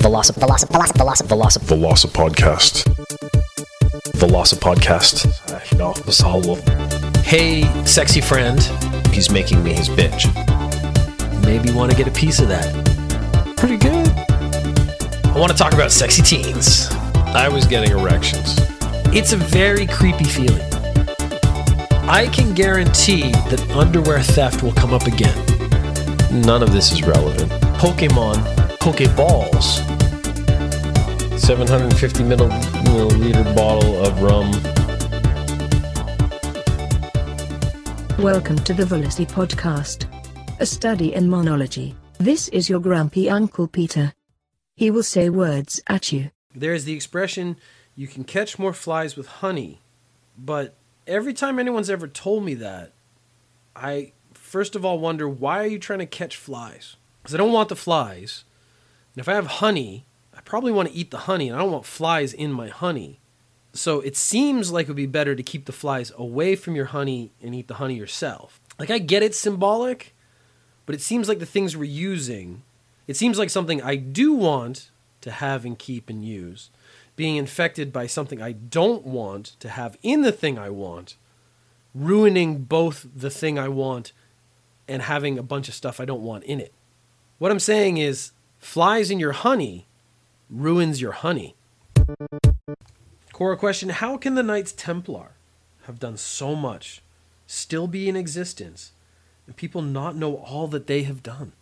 Velocip, Velocip, Velocip, Velocip, Velocip. Veloci Podcast. Veloci Podcast. No, Vasalo. Hey, sexy friend, He's making me his bitch. maybe want to get a piece of that. Pretty good. I want to talk about sexy teens. I was getting erections. It's a very creepy feeling. I can guarantee that underwear theft will come up again. None of this is relevant. Pokemon, Pokeballs, 750 milliliter bottle of rum. Welcome to the Velocity Podcast, a study in monology. This is your grumpy Uncle Peter. He will say words at you. There's the expression, you can catch more flies with honey. But every time anyone's ever told me that, I first of all wonder, why are you trying to catch flies? Because I don't want the flies. And if I have honey, I probably want to eat the honey, and I don't want flies in my honey. So it seems like it would be better to keep the flies away from your honey and eat the honey yourself. Like, I get it's symbolic, but it seems like the things we're using, it seems like something I do want to have and keep and use, being infected by something I don't want to have in the thing I want, ruining both the thing I want and having a bunch of stuff I don't want in it. What I'm saying is, flies in your honey ruins your honey. Quora question How can the Knights Templar have done so much, still be in existence, and people not know all that they have done?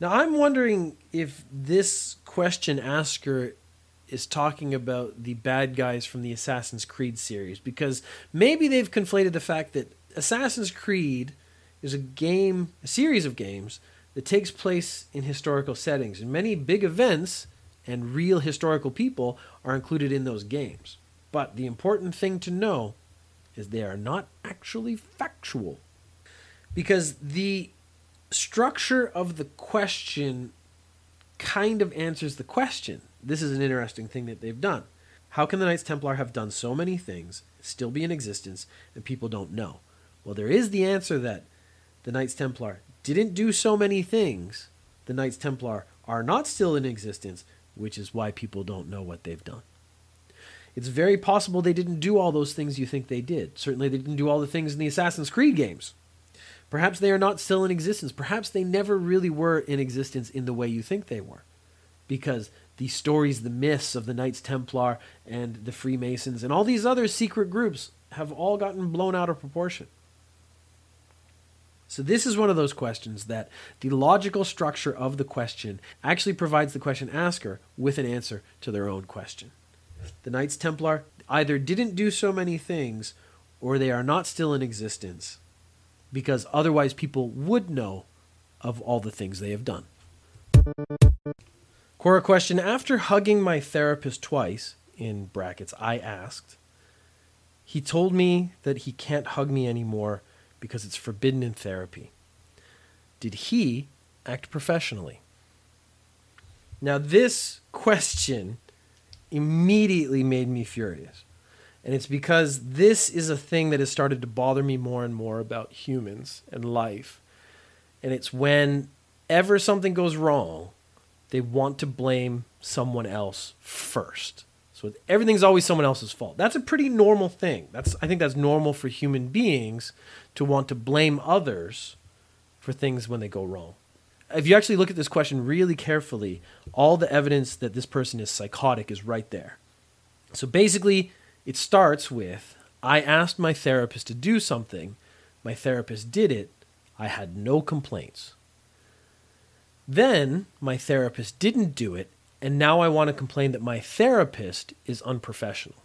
Now, I'm wondering if this question asker is talking about the bad guys from the Assassin's Creed series, because maybe they've conflated the fact that Assassin's Creed is a game, a series of games that takes place in historical settings, and many big events and real historical people are included in those games. But the important thing to know is they are not actually factual. Because the structure of the question kind of answers the question. This is an interesting thing that they've done. How can the Knights Templar have done so many things, still be in existence, and people don't know? Well, there is the answer that the Knights Templar didn't do so many things. The Knights Templar are not still in existence, which is why people don't know what they've done. It's very possible they didn't do all those things you think they did. Certainly, they didn't do all the things in the Assassin's Creed games. Perhaps they are not still in existence. Perhaps they never really were in existence in the way you think they were. Because the stories, the myths of the Knights Templar and the Freemasons and all these other secret groups have all gotten blown out of proportion. So, this is one of those questions that the logical structure of the question actually provides the question asker with an answer to their own question. The Knights Templar either didn't do so many things or they are not still in existence because otherwise people would know of all the things they have done. Quora question After hugging my therapist twice, in brackets, I asked, he told me that he can't hug me anymore because it's forbidden in therapy. Did he act professionally? Now, this question immediately made me furious. And it's because this is a thing that has started to bother me more and more about humans and life. And it's whenever something goes wrong, they want to blame someone else first. So everything's always someone else's fault. That's a pretty normal thing. That's I think that's normal for human beings to want to blame others for things when they go wrong. If you actually look at this question really carefully, all the evidence that this person is psychotic is right there. So basically, it starts with I asked my therapist to do something, my therapist did it, I had no complaints. Then my therapist didn't do it, and now I want to complain that my therapist is unprofessional.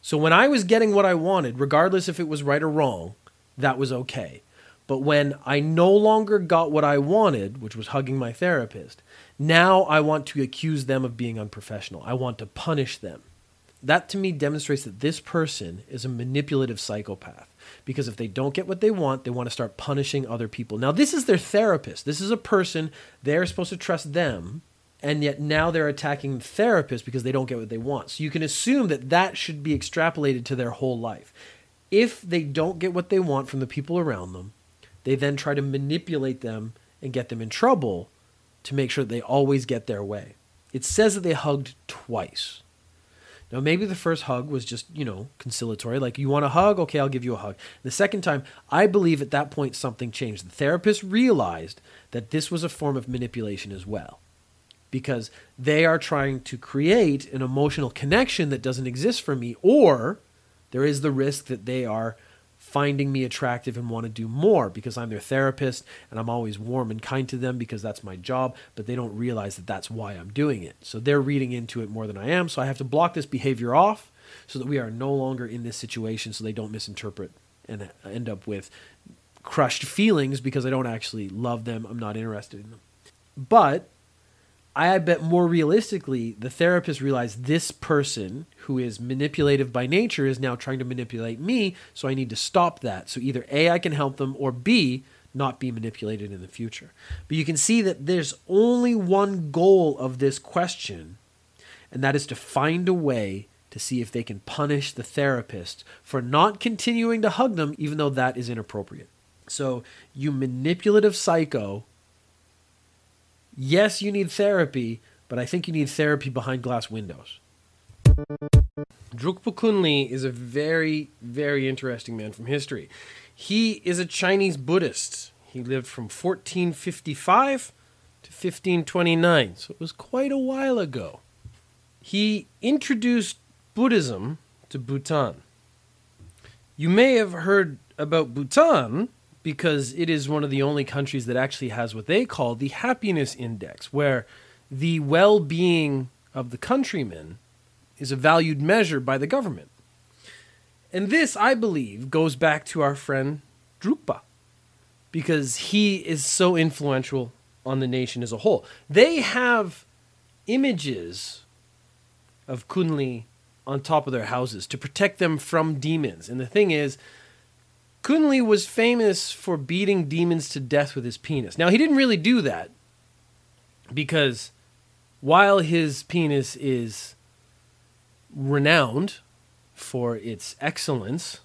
So when I was getting what I wanted, regardless if it was right or wrong, that was okay. But when I no longer got what I wanted, which was hugging my therapist, now I want to accuse them of being unprofessional. I want to punish them. That to me demonstrates that this person is a manipulative psychopath because if they don't get what they want, they want to start punishing other people. Now, this is their therapist. This is a person, they're supposed to trust them, and yet now they're attacking the therapist because they don't get what they want. So you can assume that that should be extrapolated to their whole life. If they don't get what they want from the people around them, they then try to manipulate them and get them in trouble to make sure that they always get their way. It says that they hugged twice. Now, maybe the first hug was just, you know, conciliatory, like, you want a hug? Okay, I'll give you a hug. The second time, I believe at that point something changed. The therapist realized that this was a form of manipulation as well, because they are trying to create an emotional connection that doesn't exist for me, or there is the risk that they are finding me attractive and want to do more because I'm their therapist and I'm always warm and kind to them because that's my job, but they don't realize that that's why I'm doing it. So they're reading into it more than I am. So I have to block this behavior off so that we are no longer in this situation so they don't misinterpret and end up with crushed feelings because I don't actually love them. I'm not interested in them. But I bet more realistically, the therapist realized this person who is manipulative by nature is now trying to manipulate me, so I need to stop that. So either A, I can help them, or B, not be manipulated in the future. But you can see that there's only one goal of this question, and that is to find a way to see if they can punish the therapist for not continuing to hug them, even though that is inappropriate. So, you manipulative psycho yes, you need therapy, but I think you need therapy behind glass windows. Drukpa Kunli is a very, very interesting man from history. He is a Chinese Buddhist. He lived from 1455 to 1529, so it was quite a while ago. He introduced Buddhism to Bhutan. You may have heard about Bhutan because it is one of the only countries that actually has what they call the happiness index, where the well being of the countrymen is a valued measure by the government. And this, I believe, goes back to our friend Drukpa, because he is so influential on the nation as a whole. They have images of Kunli on top of their houses to protect them from demons. And the thing is, Kunli was famous for beating demons to death with his penis. Now, he didn't really do that because while his penis is renowned for its excellence,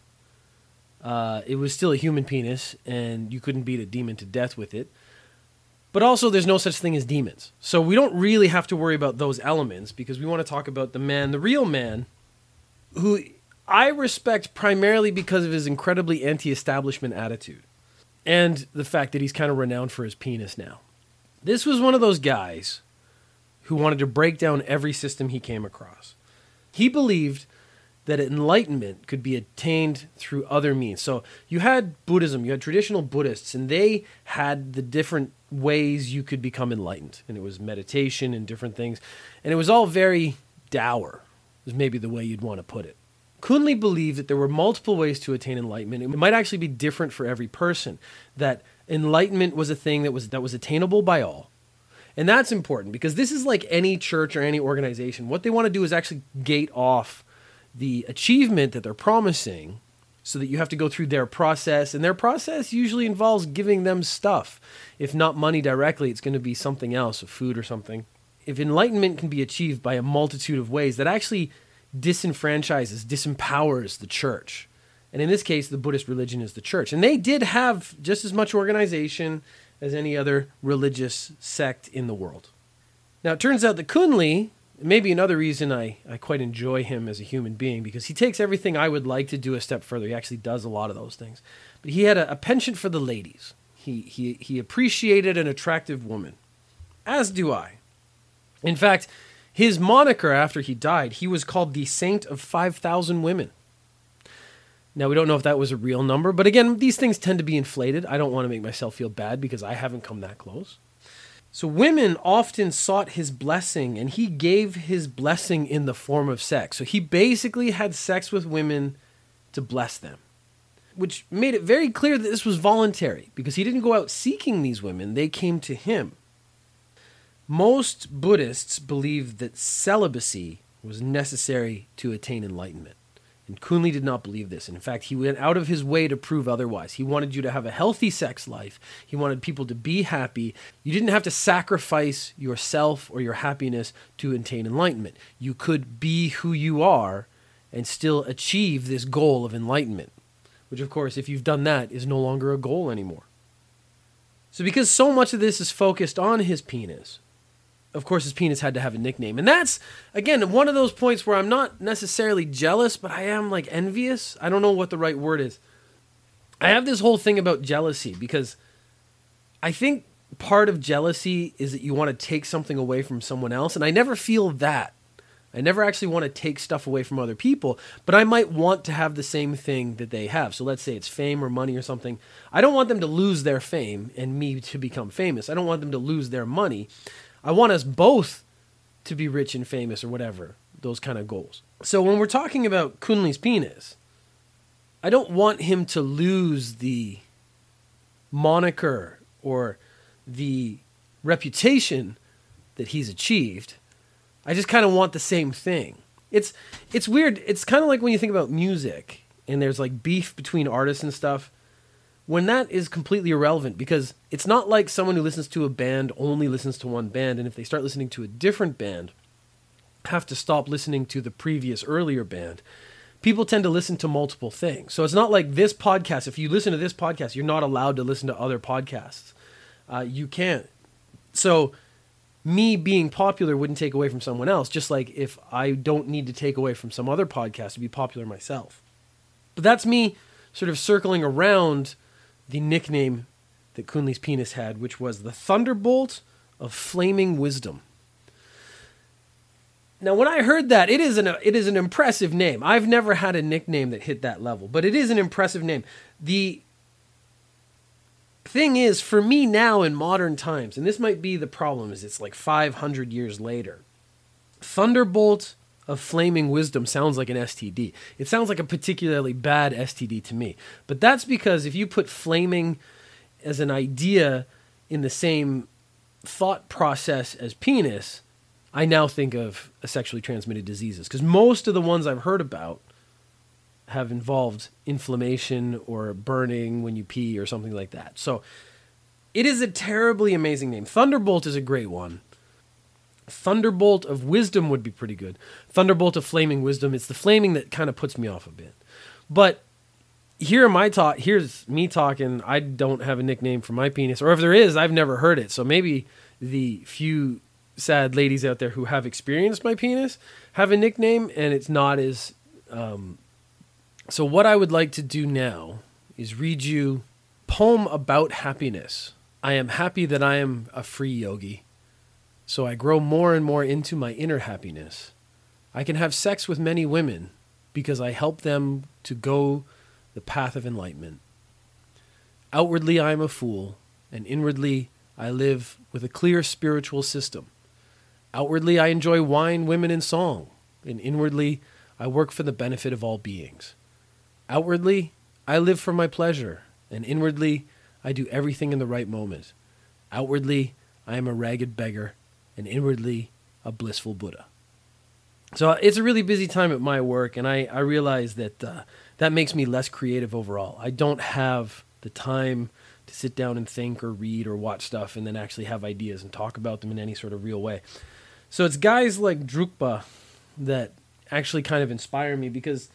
uh, it was still a human penis, and you couldn't beat a demon to death with it. But also, there's no such thing as demons. So we don't really have to worry about those elements because we want to talk about the man, the real man, who I respect primarily because of his incredibly anti establishment attitude and the fact that he's kind of renowned for his penis now. This was one of those guys who wanted to break down every system he came across. He believed that enlightenment could be attained through other means. So you had Buddhism, you had traditional Buddhists, and they had the different ways you could become enlightened. And it was meditation and different things. And it was all very dour, is maybe the way you'd want to put it. Kunli believed that there were multiple ways to attain enlightenment. It might actually be different for every person. That enlightenment was a thing that was that was attainable by all. And that's important because this is like any church or any organization. What they want to do is actually gate off the achievement that they're promising so that you have to go through their process and their process usually involves giving them stuff. If not money directly, it's going to be something else, food or something. If enlightenment can be achieved by a multitude of ways that actually disenfranchises, disempowers the church. And in this case, the Buddhist religion is the church. And they did have just as much organization as any other religious sect in the world. Now, it turns out that Kunli, maybe another reason I, I quite enjoy him as a human being, because he takes everything I would like to do a step further. He actually does a lot of those things. But he had a, a penchant for the ladies. He, he, he appreciated an attractive woman, as do I. In fact, his moniker after he died, he was called the Saint of 5,000 Women. Now, we don't know if that was a real number, but again, these things tend to be inflated. I don't want to make myself feel bad because I haven't come that close. So, women often sought his blessing, and he gave his blessing in the form of sex. So, he basically had sex with women to bless them, which made it very clear that this was voluntary because he didn't go out seeking these women, they came to him. Most Buddhists believe that celibacy was necessary to attain enlightenment. And Kunli did not believe this. In fact, he went out of his way to prove otherwise. He wanted you to have a healthy sex life. He wanted people to be happy. You didn't have to sacrifice yourself or your happiness to attain enlightenment. You could be who you are and still achieve this goal of enlightenment, which, of course, if you've done that, is no longer a goal anymore. So because so much of this is focused on his penis, of course his penis had to have a nickname. And that's again one of those points where I'm not necessarily jealous, but I am like envious. I don't know what the right word is. I have this whole thing about jealousy because I think part of jealousy is that you want to take something away from someone else and I never feel that. I never actually want to take stuff away from other people, but I might want to have the same thing that they have. So let's say it's fame or money or something. I don't want them to lose their fame and me to become famous. I don't want them to lose their money. I want us both to be rich and famous or whatever, those kind of goals. So when we're talking about Kunli's penis, I don't want him to lose the moniker or the reputation that he's achieved. I just kind of want the same thing. It's it's weird. It's kind of like when you think about music and there's like beef between artists and stuff. When that is completely irrelevant because it's not like someone who listens to a band only listens to one band and if they start listening to a different band have to stop listening to the previous earlier band. People tend to listen to multiple things. So it's not like this podcast. If you listen to this podcast, you're not allowed to listen to other podcasts. Uh, you can't. So me being popular wouldn't take away from someone else, just like if I don't need to take away from some other podcast to be popular myself. But that's me sort of circling around the nickname that Kunli's penis had, which was the Thunderbolt of Flaming Wisdom. Now, when I heard that, it is an it is an impressive name. I've never had a nickname that hit that level, but it is an impressive name. The thing is, for me now in modern times, and this might be the problem, is it's like 500 years later. Thunderbolt of Flaming Wisdom sounds like an STD. It sounds like a particularly bad STD to me. But that's because if you put flaming as an idea in the same thought process as penis, I now think of sexually transmitted diseases because most of the ones I've heard about have involved inflammation or burning when you pee or something like that. So it is a terribly amazing name. Thunderbolt is a great one. Thunderbolt of Wisdom would be pretty good. Thunderbolt of Flaming Wisdom. It's the flaming that kind of puts me off a bit. But here am I talk. Here's me talking. I don't have a nickname for my penis, or if there is, I've never heard it. So maybe the few sad ladies out there who have experienced my penis have a nickname, and it's not as. Um, so what I would like to do now is read you poem about happiness. I am happy that I am a free yogi. So I grow more and more into my inner happiness. I can have sex with many women because I help them to go the path of enlightenment. Outwardly, I am a fool, and inwardly, I live with a clear spiritual system. Outwardly, I enjoy wine, women, and song, and inwardly, I work for the benefit of all beings. Outwardly, I live for my pleasure, and inwardly, I do everything in the right moment. Outwardly, I am a ragged beggar, and inwardly, a blissful Buddha. So it's a really busy time at my work, and I, I realize that uh, that makes me less creative overall. I don't have the time to sit down and think or read or watch stuff and then actually have ideas and talk about them in any sort of real way. So it's guys like Drukpa that actually kind of inspire me because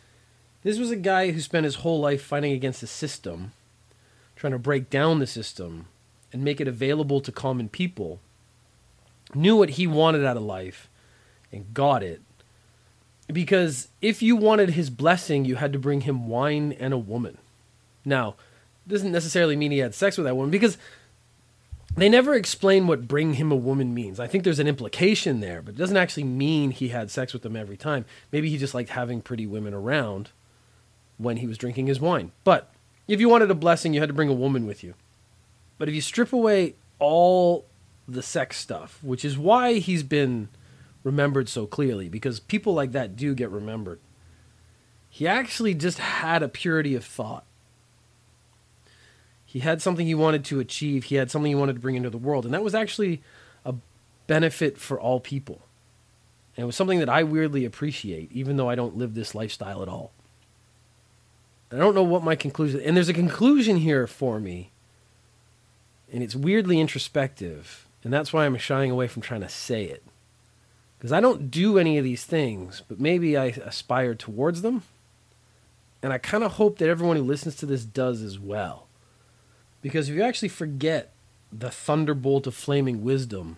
this was a guy who spent his whole life fighting against the system, trying to break down the system and make it available to common people, knew what he wanted out of life and got it. Because if you wanted his blessing, you had to bring him wine and a woman. Now, doesn't necessarily mean he had sex with that woman because they never explain what bring him a woman means. I think there's an implication there, but it doesn't actually mean he had sex with them every time. Maybe he just liked having pretty women around when he was drinking his wine. But if you wanted a blessing, you had to bring a woman with you. But if you strip away all the sex stuff, which is why he's been remembered so clearly, because people like that do get remembered, he actually just had a purity of thought. He had something he wanted to achieve, he had something he wanted to bring into the world, and that was actually a benefit for all people. And it was something that I weirdly appreciate, even though I don't live this lifestyle at all. I don't know what my conclusion and there's a conclusion here for me. And it's weirdly introspective, and that's why I'm shying away from trying to say it. Because I don't do any of these things, but maybe I aspire towards them. And I kind of hope that everyone who listens to this does as well. Because if you actually forget the thunderbolt of flaming wisdom,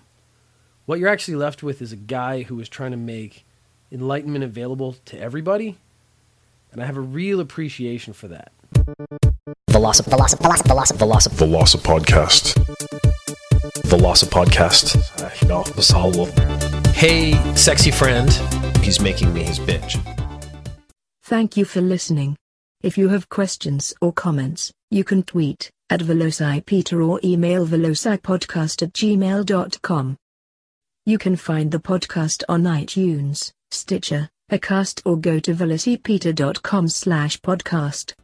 what you're actually left with is a guy who is trying to make enlightenment available to everybody. And I have a real appreciation for that. Velocip, Velocip, Velocip, Velocip, Velocip. Veloci Podcast. Veloci podcast. Uh, you know, the. Hey, sexy friend. He's making me his bitch. Thank you for listening. If you have questions or comments, you can tweet at VelociPeter or email velocipodcast at gmail.com. You can find the podcast on iTunes, Stitcher, Acast or go to velocipeter.com slash podcast.